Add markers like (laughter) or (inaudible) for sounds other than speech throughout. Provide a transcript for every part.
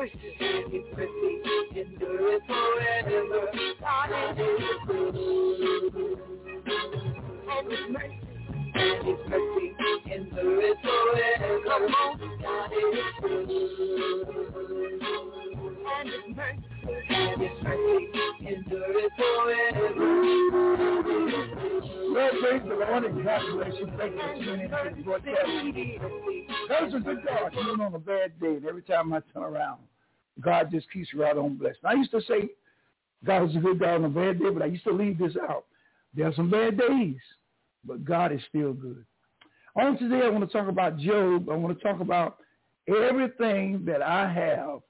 Mercy, and His mercy endureth forever. Good. And His mercy, and His mercy endureth forever. Come on, God is good. And His mercy, and His mercy endureth forever. Praise the Lord and you. Thank you for tuning in to the broadcast. God's a good God, even on a bad day. And every time I turn around, God just keeps right on blessing. I used to say God is a good God on a bad day, but I used to leave this out. There are some bad days, but God is still good. On today, I want to talk about Job. I want to talk about everything that I have,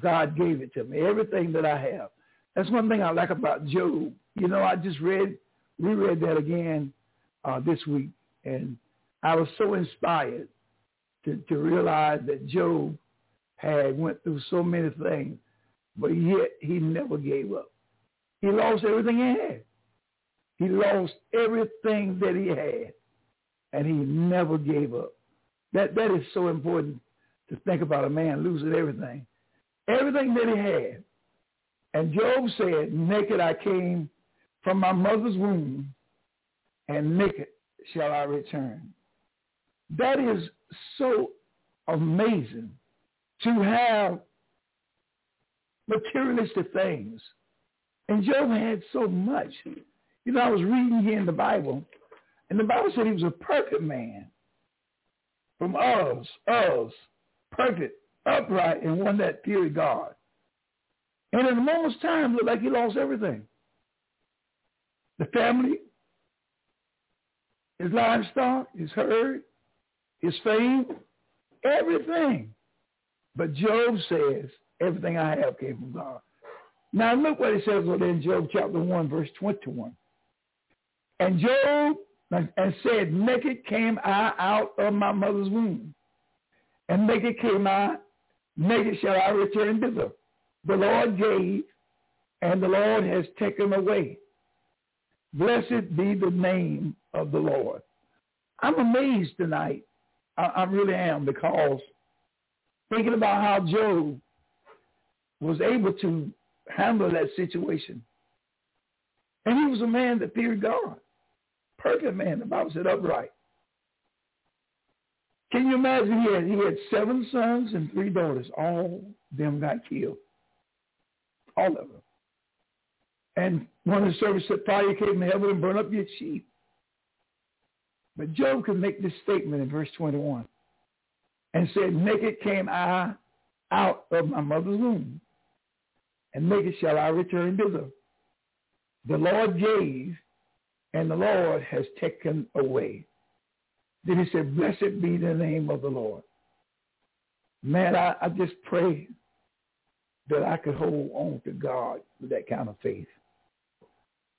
God gave it to me. Everything that I have. That's one thing I like about Job. You know, I just read we read that again uh, this week, and I was so inspired to, to realize that Job had went through so many things, but yet he never gave up. He lost everything he had. He lost everything that he had, and he never gave up. That that is so important to think about a man losing everything, everything that he had. And Job said, "Naked I came." From my mother's womb, and naked shall I return. That is so amazing to have materialistic things. And Job had so much. You know, I was reading here in the Bible, and the Bible said he was a perfect man. From us, us, perfect, upright, and one that feared God. And in a moment's time, looked like he lost everything the family, his livestock, his herd, his fame, everything. But Job says, everything I have came from God. Now look what it says in Job chapter 1, verse 21. And Job and said, naked came I out of my mother's womb. And naked came I, naked shall I return thither. The Lord gave, and the Lord has taken away. Blessed be the name of the Lord. I'm amazed tonight. I, I really am because thinking about how Job was able to handle that situation. And he was a man that feared God. Perfect man. The Bible said upright. Can you imagine he had, he had seven sons and three daughters. All them got killed. All of them. And one of the servants said, fire came from heaven and burned up your sheep. But Job could make this statement in verse 21 and said, naked came I out of my mother's womb, and naked shall I return thither. The Lord gave, and the Lord has taken away. Then he said, blessed be the name of the Lord. Man, I, I just pray that I could hold on to God with that kind of faith.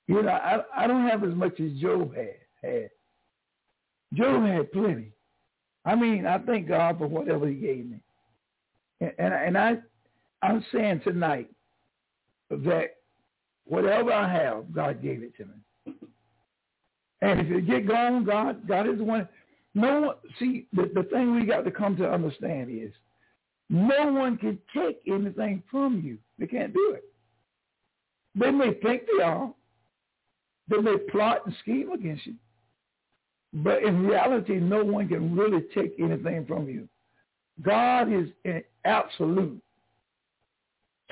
You know, I, I don't have as much as Job had. had. Job had plenty. I mean, I thank God for whatever he gave me. And, and, and I, I'm saying tonight that whatever I have, God gave it to me. And if it get gone, God, God is the one. No one, see, the, the thing we got to come to understand is no one can take anything from you. They can't do it. They may think they are, they may plot and scheme against you. But in reality, no one can really take anything from you. God is in absolute,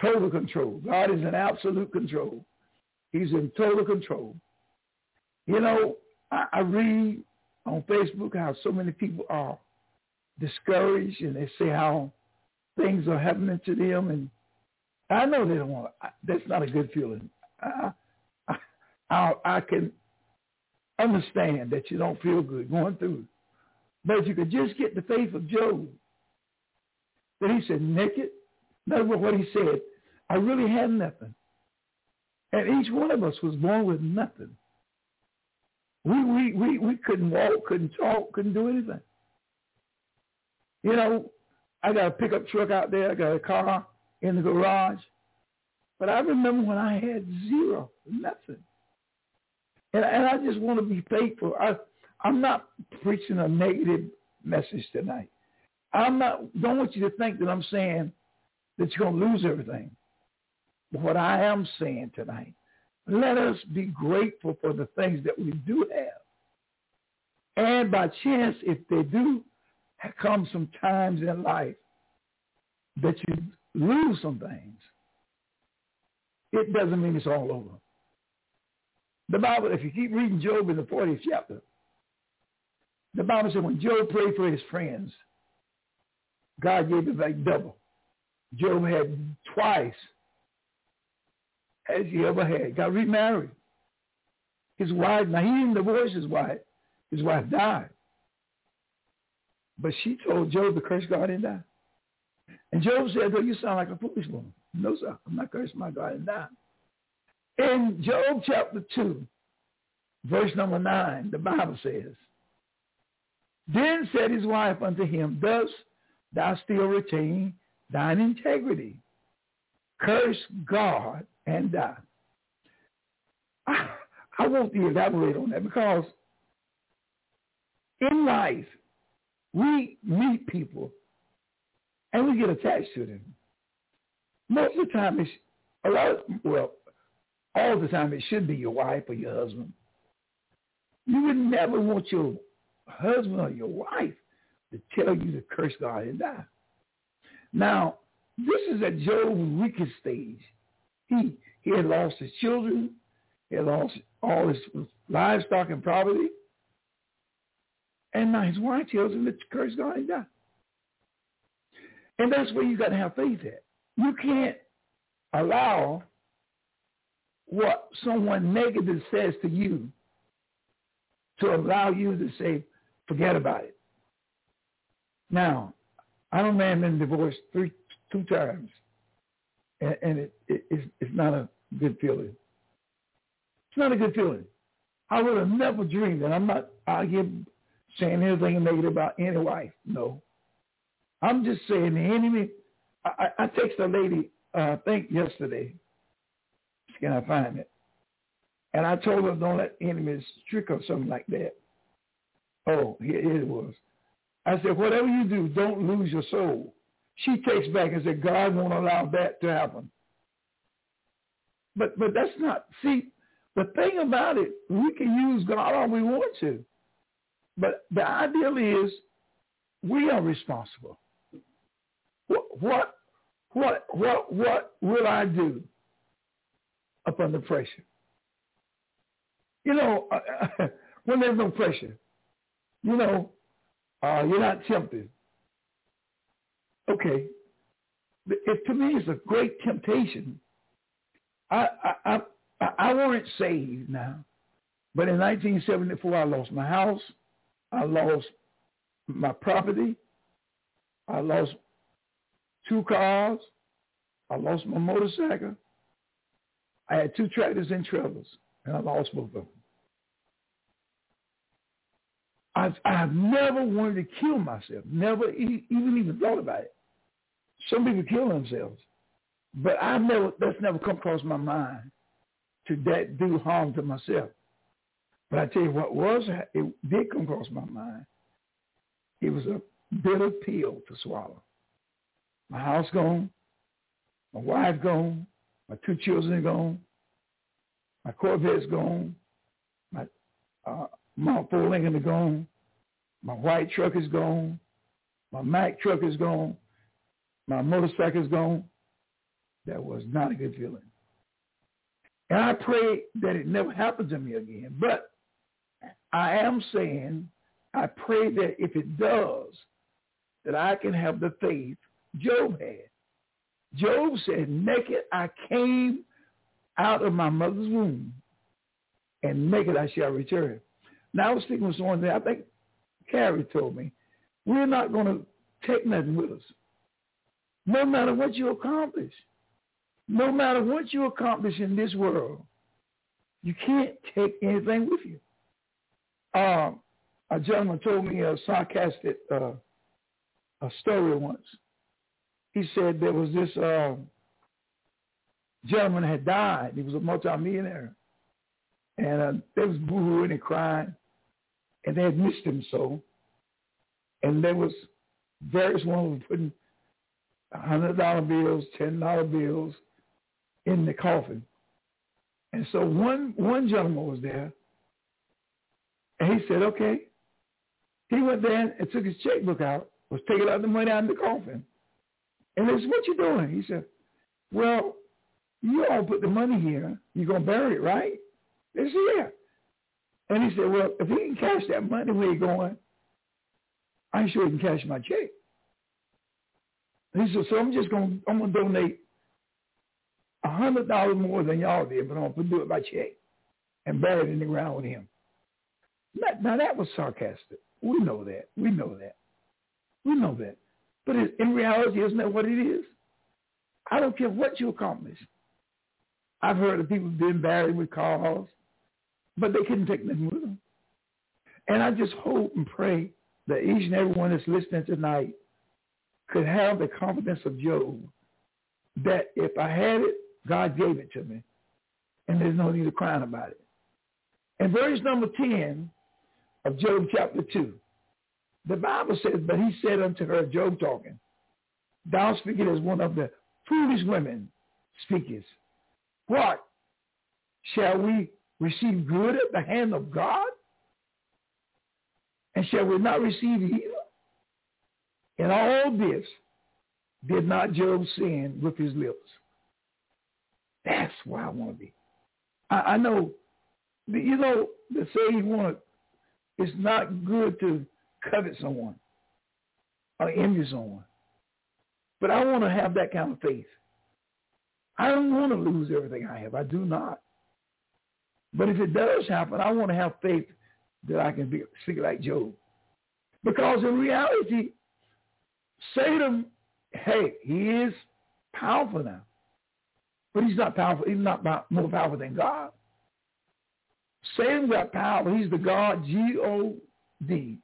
total control. God is in absolute control. He's in total control. You know, I, I read on Facebook how so many people are discouraged and they say how things are happening to them, and I know they don't want. To, that's not a good feeling. I, I, I, can understand that you don't feel good going through but if you could just get the faith of Job, that he said naked. That's what he said. I really had nothing, and each one of us was born with nothing. We we we we couldn't walk, couldn't talk, couldn't do anything. You know, I got a pickup truck out there. I got a car in the garage. But I remember when I had zero, nothing. And, and I just want to be faithful. I, I'm not preaching a negative message tonight. I'm not, don't want you to think that I'm saying that you're going to lose everything. But what I am saying tonight, let us be grateful for the things that we do have. And by chance, if they do come some times in life that you lose some things, it doesn't mean it's all over. The Bible, if you keep reading Job in the 40th chapter, the Bible said when Job prayed for his friends, God gave him like double. Job had twice as he ever had. Got remarried. His wife, now he didn't divorce his wife. His wife died. But she told Job to curse God and die. And Job said, well, you sound like a foolish woman. No, sir, I'm not cursing my God and die. In Job chapter 2, verse number 9, the Bible says, Then said his wife unto him, Thus thou still retain thine integrity. Curse God and die. I, to elaborate on that because in life, we meet people and we get attached to them. Most of the time, it's a lot. Of, well, all the time, it should be your wife or your husband. You would never want your husband or your wife to tell you to curse God and die. Now, this is at Job's weakest stage. He he had lost his children. He had lost all his livestock and property. And now his wife tells him to curse God and die. And that's where you got to have faith at. You can't allow what someone negative says to you to allow you to say, forget about it. Now, I don't man been divorced three, two times, and, and it, it, it's, it's not a good feeling. It's not a good feeling. I would have never dreamed, and I'm not out here saying anything negative about any wife. No. I'm just saying the enemy. I, I texted a lady, uh, I think yesterday. Can I find it? And I told her don't let enemies trick or something like that. Oh, here, it was. I said, whatever you do, don't lose your soul. She takes back and said, God won't allow that to happen. But but that's not see the thing about it, we can use God all we want to. But the ideal is we are responsible. What what what what, what will I do up under pressure? You know, uh, (laughs) when there's no pressure, you know, uh, you're not tempted. Okay, it, to me it's a great temptation. I I I, I weren't saved now, but in 1974 I lost my house, I lost my property. I lost two cars. I lost my motorcycle. I had two tractors and trailers, and I lost both of them. I've, I've never wanted to kill myself. Never even even thought about it. Some people kill themselves, but I've never. That's never come across my mind to that do harm to myself. But I tell you what was, it did come across my mind. It was a bitter pill to swallow. My house gone, my wife gone, my two children are gone, my Corvette's gone, my uh, Mount Lincoln is gone, my white truck is gone, my Mack truck is gone, my motorcycle is gone. That was not a good feeling. And I pray that it never happens to me again. But I am saying, I pray that if it does, that I can have the faith Job had. Job said, naked I came out of my mother's womb, and naked I shall return. Now I was speaking with someone I think Carrie told me, we're not going to take nothing with us. No matter what you accomplish, no matter what you accomplish in this world, you can't take anything with you. Uh, a gentleman told me a sarcastic uh, a story once. He said there was this uh, gentleman had died. He was a multimillionaire. And uh, they was booing and crying. And they had missed him so. And there was various ones putting hundred dollar bills, ten dollar bills in the coffin. And so one one gentleman was there, and he said, "Okay." He went there and took his checkbook out, was taking out the money out of the coffin, and said, "What you doing?" He said, "Well, you all put the money here. You're gonna bury it, right?" They said, "Yeah." And he said, "Well, if he can cash that money where you going, I sure can cash my check." And he said, "So I'm just gonna I'm gonna donate a hundred dollars more than y'all did, but I'm gonna do it by check and bury it in the ground with him." Now, now that was sarcastic. We know that. We know that. We know that. But in reality, isn't that what it is? I don't care what you accomplish. I've heard of people being buried with cars, but they couldn't take nothing with them. And I just hope and pray that each and every one that's listening tonight could have the confidence of Job that if I had it, God gave it to me. And there's no need of crying about it. And verse number 10 of Job chapter 2, the Bible says, but he said unto her, Job talking, thou speakest as one of the foolish women speakest. What? Shall we receive good at the hand of God? And shall we not receive evil? In all this did not Job sin with his lips. That's where I want to be. I, I know, you know, the say you want it's not good to covet someone or envy someone. But I want to have that kind of faith. I don't want to lose everything I have. I do not. But if it does happen, I want to have faith that I can be like Job. Because in reality, Satan, hey, he is powerful now. But he's not powerful. He's not more powerful than God. Satan got power. He's the God, G-O-D,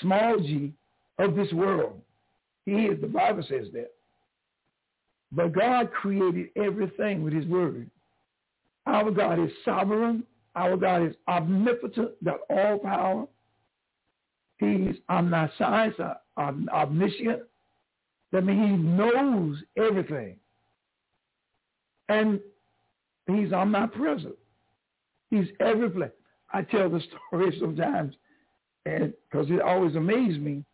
small g, of this world. He is, the Bible says that. But God created everything with his word. Our God is sovereign. Our God is omnipotent, got all power. He's omniscient, omniscient. That means he knows everything. And he's omnipresent. He's everywhere. I tell the (laughs) story sometimes, and because it always amazed me.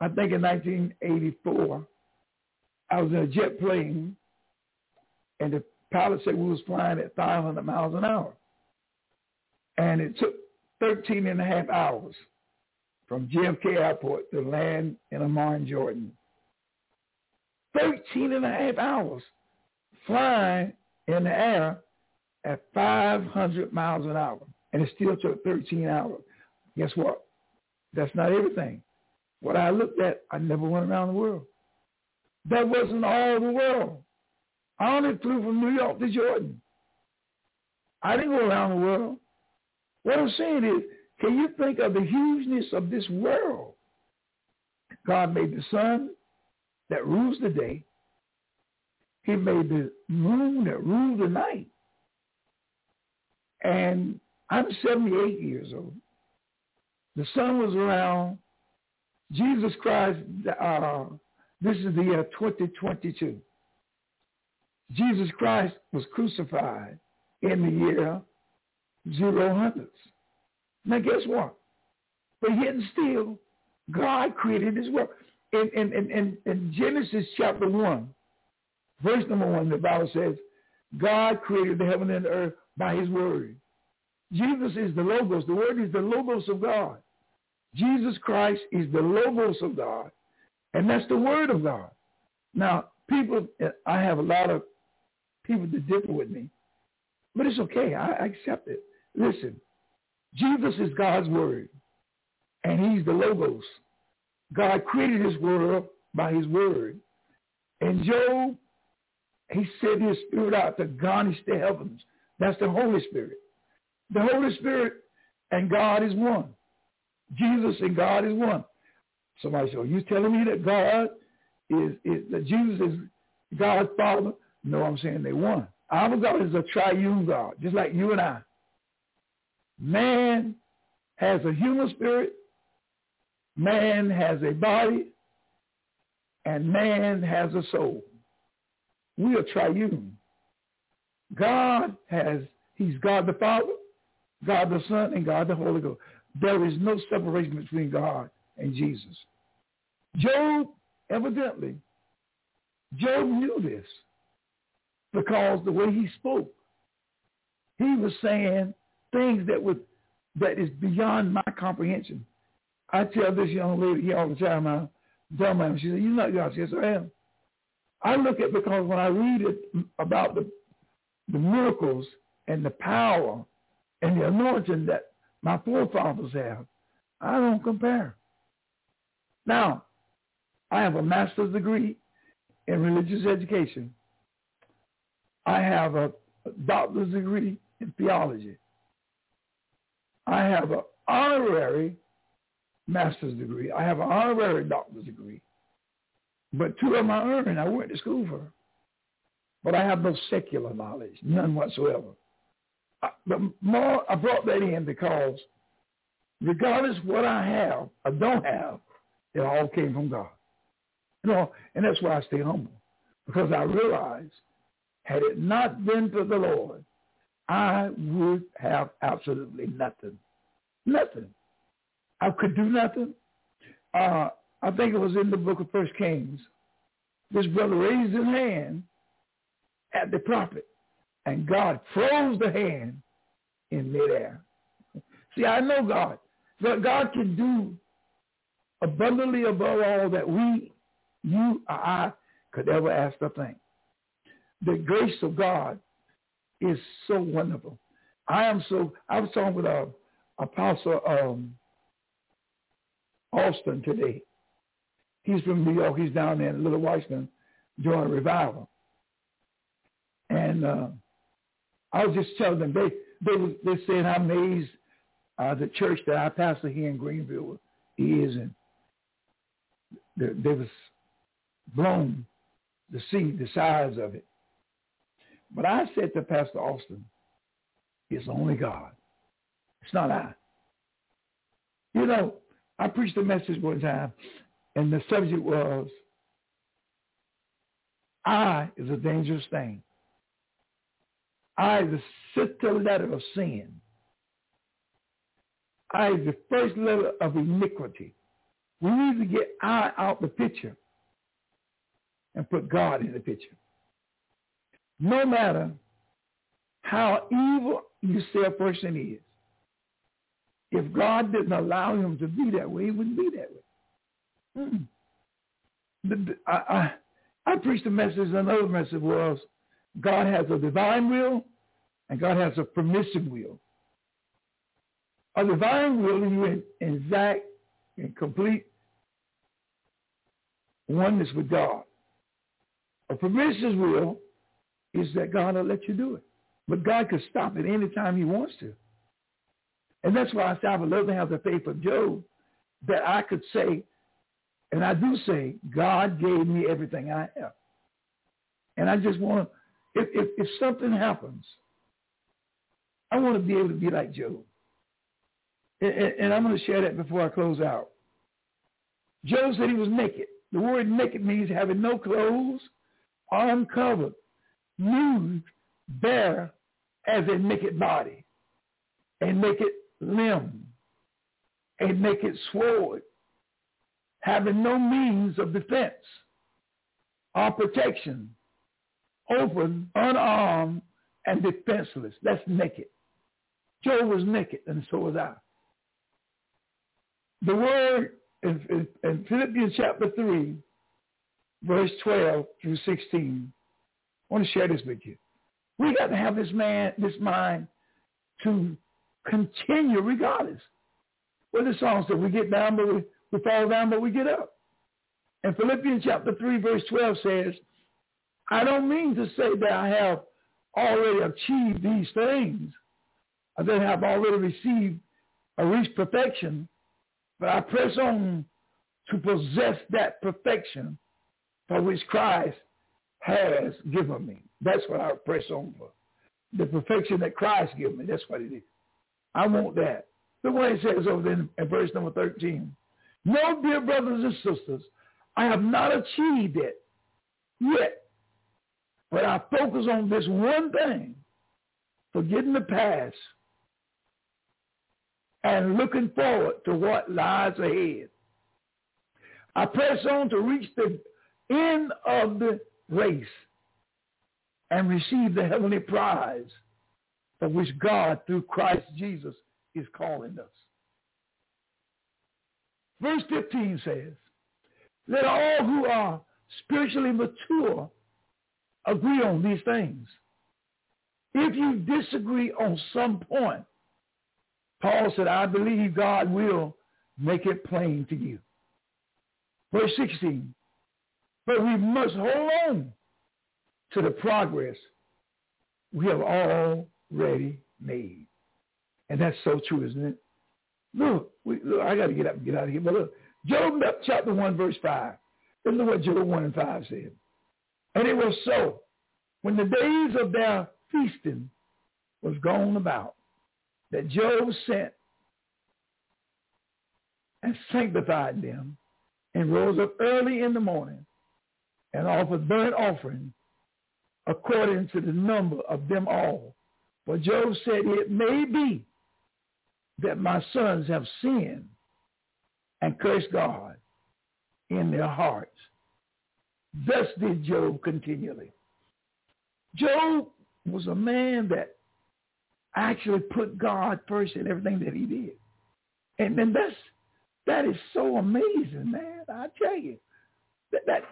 I think in 1984, I was in a jet plane, and the pilot said we was flying at 500 miles an hour. And it took 13 and a half hours from JFK Airport to land in Amman, Jordan. 13 and a half hours flying in the air at 500 miles an hour. And it still took 13 hours. Guess what? That's not everything. What I looked at, I never went around the world. That wasn't all the world. I only flew from New York to Jordan. I didn't go around the world. What I'm saying is, can you think of the hugeness of this world? God made the sun that rules the day. He made the moon that rules the night. And I'm 78 years old. The sun was around. Jesus Christ, uh, this is the year 2022. Jesus Christ was crucified in the year zero hundreds. Now guess what? But yet and still, God created this world. In, in, in, in, Genesis chapter 1, verse number 1, the Bible says, God created the heaven and the earth by his word. Jesus is the Logos. The word is the Logos of God. Jesus Christ is the Logos of God. And that's the word of God. Now, people, I have a lot of people that differ with me, but it's okay. I, accept it. Listen, Jesus is God's word, and he's the Logos. God created his world by his word. And Job, he sent his spirit out to garnish the heavens. That's the Holy Spirit. The Holy Spirit and God is one. Jesus and God is one. Somebody said, are you telling me that God is, is that Jesus is God's Father? No, I'm saying they one. Our God is a triune God, just like you and I. Man has a human spirit, man has a body, and man has a soul. We are triune. God has, he's God the Father, God the Son, and God the Holy Ghost. There is no separation between God and Jesus. Job, evidently, Job knew this because the way he spoke, he was saying things that would that is beyond my comprehension. I tell this young lady here all the time, I tell her, she said, you're not God. Yes, I am. I look at because when I read it about the the miracles and the power and the anointing that my forefathers have, I don't compare. Now, I have a master's degree in religious education. I have a doctor's degree in theology. I have an honorary master's degree. I have an honorary doctor's degree. But two of my earned. I went to school for. But I have no secular knowledge, none whatsoever. I, but more, I brought that in because regardless what I have or don't have, it all came from God. You know, and that's why I stay humble. Because I realize had it not been for the Lord, I would have absolutely nothing. Nothing. I could do nothing. Uh, I think it was in the book of First Kings. This brother raised his hand at the prophet, and God froze the hand in midair. See, I know God. But God can do abundantly above all that we, you, or I could ever ask or think. The grace of God is so wonderful. I am so, I was talking with uh, Apostle um, Austin today. He's from New York. He's down there in Little Washington doing a revival. And uh, I was just telling them, they, they, they said how amazed uh, the church that I pastor here in Greenville is, and they, they was blown to see the size of it. But I said to Pastor Austin, it's only God. It's not I. You know, I preached a message one time, and the subject was, I is a dangerous thing. I is the letter of sin. I is the first letter of iniquity. We need to get I out the picture and put God in the picture. No matter how evil you say a person is, if God didn't allow him to be that way, he wouldn't be that way. Mm. I, I, I preached a message, another message was God has a divine will and God has a permissive will. A divine will you exact and complete oneness with God. A permissive will is that God will let you do it. But God can stop it anytime he wants to. And that's why I say I would love to have the faith of Job that I could say, and I do say, God gave me everything I have. And I just want to, if, if, if something happens, I want to be able to be like Job. And, and, I'm going to share that before I close out. Job said he was naked. The word naked means having no clothes, uncovered, nude, bare as a naked body, a naked limb, a naked sword, having no means of defense or protection, open, unarmed, and defenseless. That's naked. Job was naked, and so was I. The word in, in, in Philippians chapter 3 verse 12 through 16. I want to share this with you. We got to have this man, this mind to continue regardless. Well, the song said, we get down, but we, we fall down, but we get up. And Philippians chapter 3, verse 12 says, I don't mean to say that I have already achieved these things, or that have already received or reached perfection, but I press on to possess that perfection for which Christ has given me. That's what I press on for. The perfection that Christ given me. That's what it is. I want that. The way it says over there in verse number 13. No, dear brothers and sisters, I have not achieved it yet. But I focus on this one thing, forgetting the past and looking forward to what lies ahead. I press on to reach the end of the race and receive the heavenly prize for which God, through Christ Jesus, is calling us. Verse 15 says, let all who are spiritually mature agree on these things. If you disagree on some point, Paul said, I believe God will make it plain to you. Verse 16, but we must hold on to the progress we have already made. And that's so true, isn't it? Look, we, look I got to get up and get out of here. But look, Job chapter 1, verse 5. Listen to what Job 1 and 5 said. And it was so, when the days of their feasting was gone about, that Job sent and sanctified them and rose up early in the morning and offered burnt offering according to the number of them all. For Job said, it may be that my sons have sinned and cursed God in their hearts. Thus did Job continually. Job was a man that actually put God first in everything that he did. And then that's that is so amazing, man. I tell you. That, that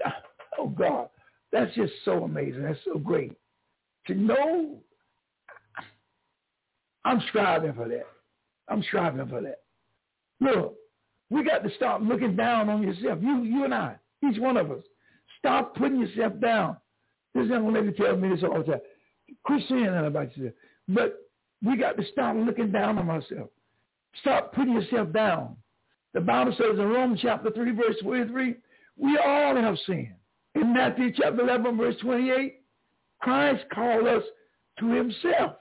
oh God, that's just so amazing. That's so great. To know I'm striving for that. I'm striving for that. Look, we got to stop looking down on yourself. You, you and I, each one of us. Stop putting yourself down. This young lady tells me this all the time. That about yourself. But we got to stop looking down on ourselves. Stop putting yourself down. The Bible says in Romans chapter 3, verse 23, we all have sinned. In Matthew chapter 11, verse 28, Christ called us to himself.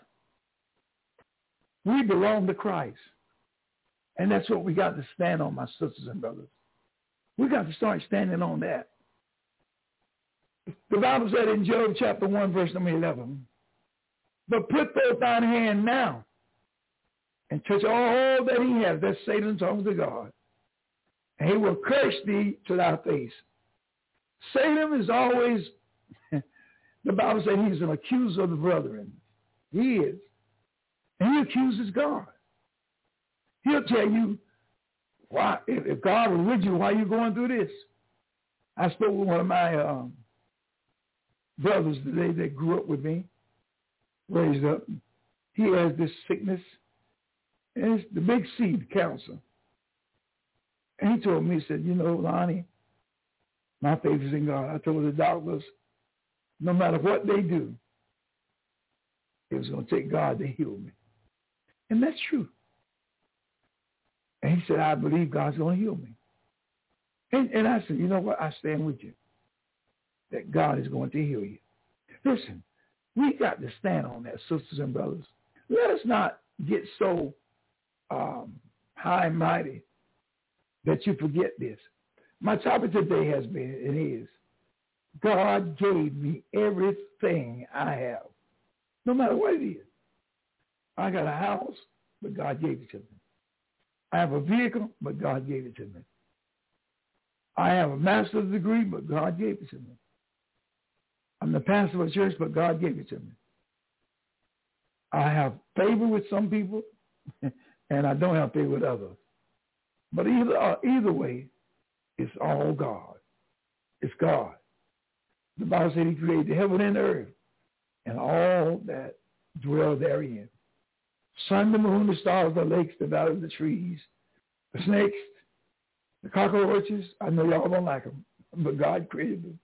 We belong to Christ. And that's what we got to stand on, my sisters and brothers. We got to start standing on that. The Bible said in Job chapter 1, verse number 11, but put forth thine hand now and touch all that he has. That's Satan talking to God. And he will curse thee to thy face. Satan is always, (laughs) the Bible says he's an accuser of the brethren. He is. And he accuses God. He'll tell you, why, if, if God was with you, why are you going through this? I spoke with one of my um, brothers today that grew up with me, raised up. He has this sickness, and it's the big C, the cancer. And he told me, he said, you know, Lonnie, my faith is in God. I told the doctors, no matter what they do, it was going to take God to heal me. And that's true. And he said, I believe God's going to heal me. And, and I said, you know what? I stand with you. That God is going to heal you. Listen, we got to stand on that, sisters and brothers. Let us not get so um, high and mighty that you forget this. My topic today has been, and is, God gave me everything I have, no matter what it is. I got a house, but God gave it to me. I have a vehicle, but God gave it to me. I have a master's degree, but God gave it to me. I'm the pastor of a church, but God gave it to me. I have favor with some people, (laughs) and I don't have favor with others. But either uh, either way, it's all God. It's God. The Bible said he created the heaven and the earth and all that dwell therein. Sun, the moon, the stars, the lakes, the valleys, the trees, the snakes, the cockroaches. I know y'all don't like them, but God created them.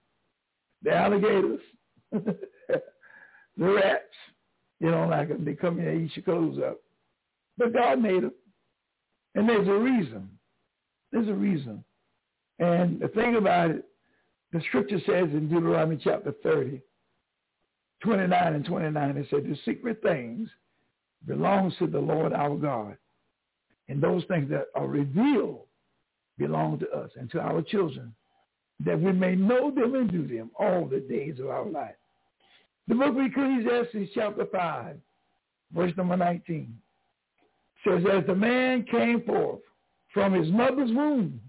The alligators, (laughs) the rats. You don't like them. They come in and eat your clothes up. But God made them. And there's a reason. There's a reason. And the thing about it, the scripture says in Deuteronomy chapter 30, 29 and 29, it said, the secret things belongs to the Lord our God. And those things that are revealed belong to us and to our children, that we may know them and do them all the days of our life. The book of Ecclesiastes chapter 5, verse number 19, says, as the man came forth from his mother's womb,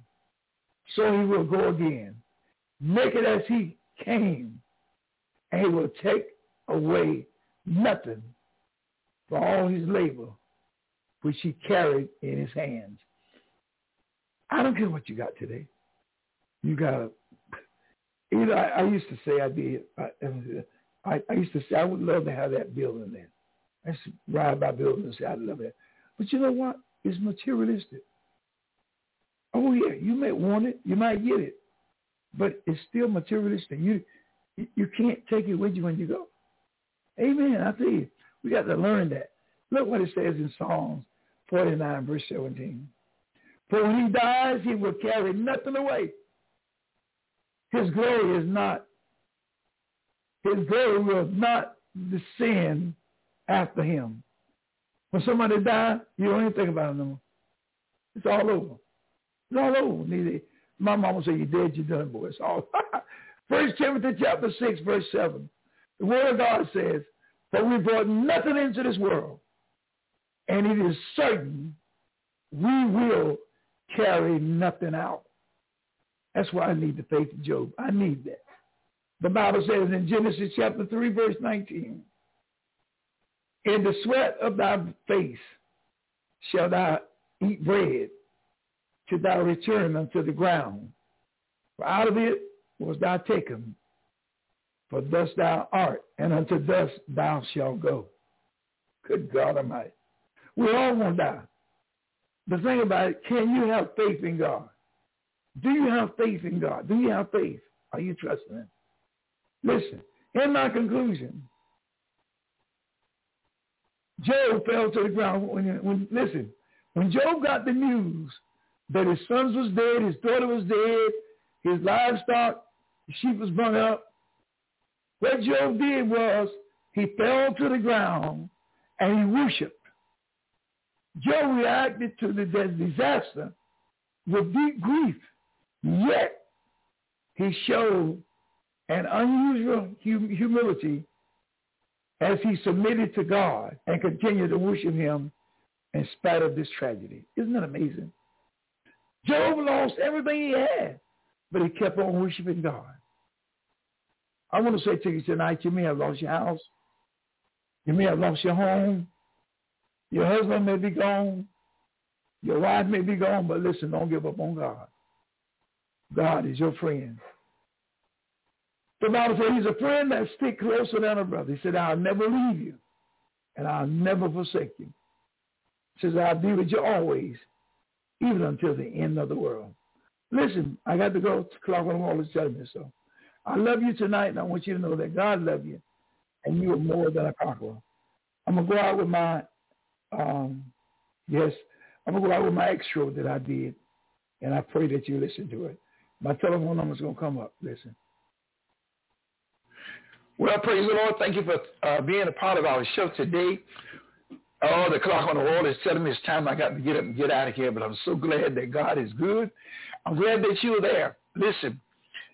so he will go again, naked as he came, and he will take away nothing for all his labor which he carried in his hands. I don't care what you got today. You got you know, I, I used to say I did. I, I, I used to say I would love to have that building there. I used to ride by buildings and say I'd love it. But you know what? It's materialistic. Oh yeah, you may want it, you might get it, but it's still materialistic. You you can't take it with you when you go. Amen. I tell you, we got to learn that. Look what it says in Psalms 49, verse 17. For when he dies, he will carry nothing away. His glory is not, his glory will not descend after him. When somebody dies, you don't even think about it no more. It's all over. It's all over. My mama said, you're dead, you're done, boy. It's all. (laughs) First Timothy chapter 6, verse 7. The word of God says, for we brought nothing into this world, and it is certain we will carry nothing out. That's why I need the faith of Job. I need that. The Bible says in Genesis chapter 3, verse 19, In the sweat of thy face shall thou eat bread till thou return unto the ground. For out of it was thou taken, for thus thou art, and unto dust thou shalt go. Good God Almighty. We all want to die. The thing about it, can you have faith in God? Do you have faith in God? Do you have faith? Are you trusting him? Listen, in my conclusion, Job fell to the ground when, when listen, when Job got the news that his sons was dead, his daughter was dead, his livestock, sheep was burned up, what Job did was he fell to the ground and he worshiped. Job reacted to the disaster with deep grief, yet he showed an unusual humility as he submitted to God and continued to worship him in spite of this tragedy. Isn't that amazing? Job lost everything he had, but he kept on worshiping God. I want to say to you tonight, you may have lost your house. You may have lost your home. Your husband may be gone. Your wife may be gone, but listen, don't give up on God. God is your friend. The Bible says he's a friend that stick closer than a brother. He said, I'll never leave you and I'll never forsake you. He says, I'll be with you always, even until the end of the world. Listen, I got to go. to Clock on the wall is telling me so. I love you tonight, and I want you to know that God loves you, and you are more than a conqueror. I'm gonna go out with my, um, yes, I'm gonna go out with my extra that I did, and I pray that you listen to it. My telephone number is gonna come up. Listen. Well, praise the Lord. Thank you for uh, being a part of our show today. Oh, the clock on the wall is telling me it's time I got to get up and get out of here, but I'm so glad that God is good. I'm glad that you're there. Listen,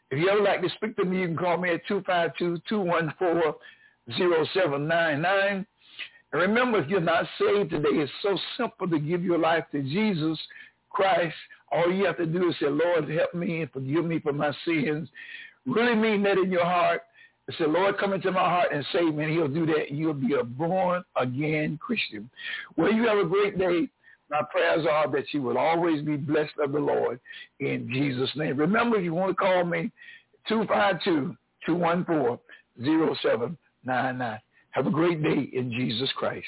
if you ever like to speak to me, you can call me at 252-214-0799. And remember, if you're not saved today, it's so simple to give your life to Jesus Christ. All you have to do is say, Lord, help me and forgive me for my sins. Really mean that in your heart. Say, Lord, come into my heart and save me. And he'll do that. You'll be a born-again Christian. Well, you have a great day. My prayers are that you will always be blessed of the Lord in Jesus' name. Remember, if you want to call me, 214-0799. Have a great day in Jesus Christ.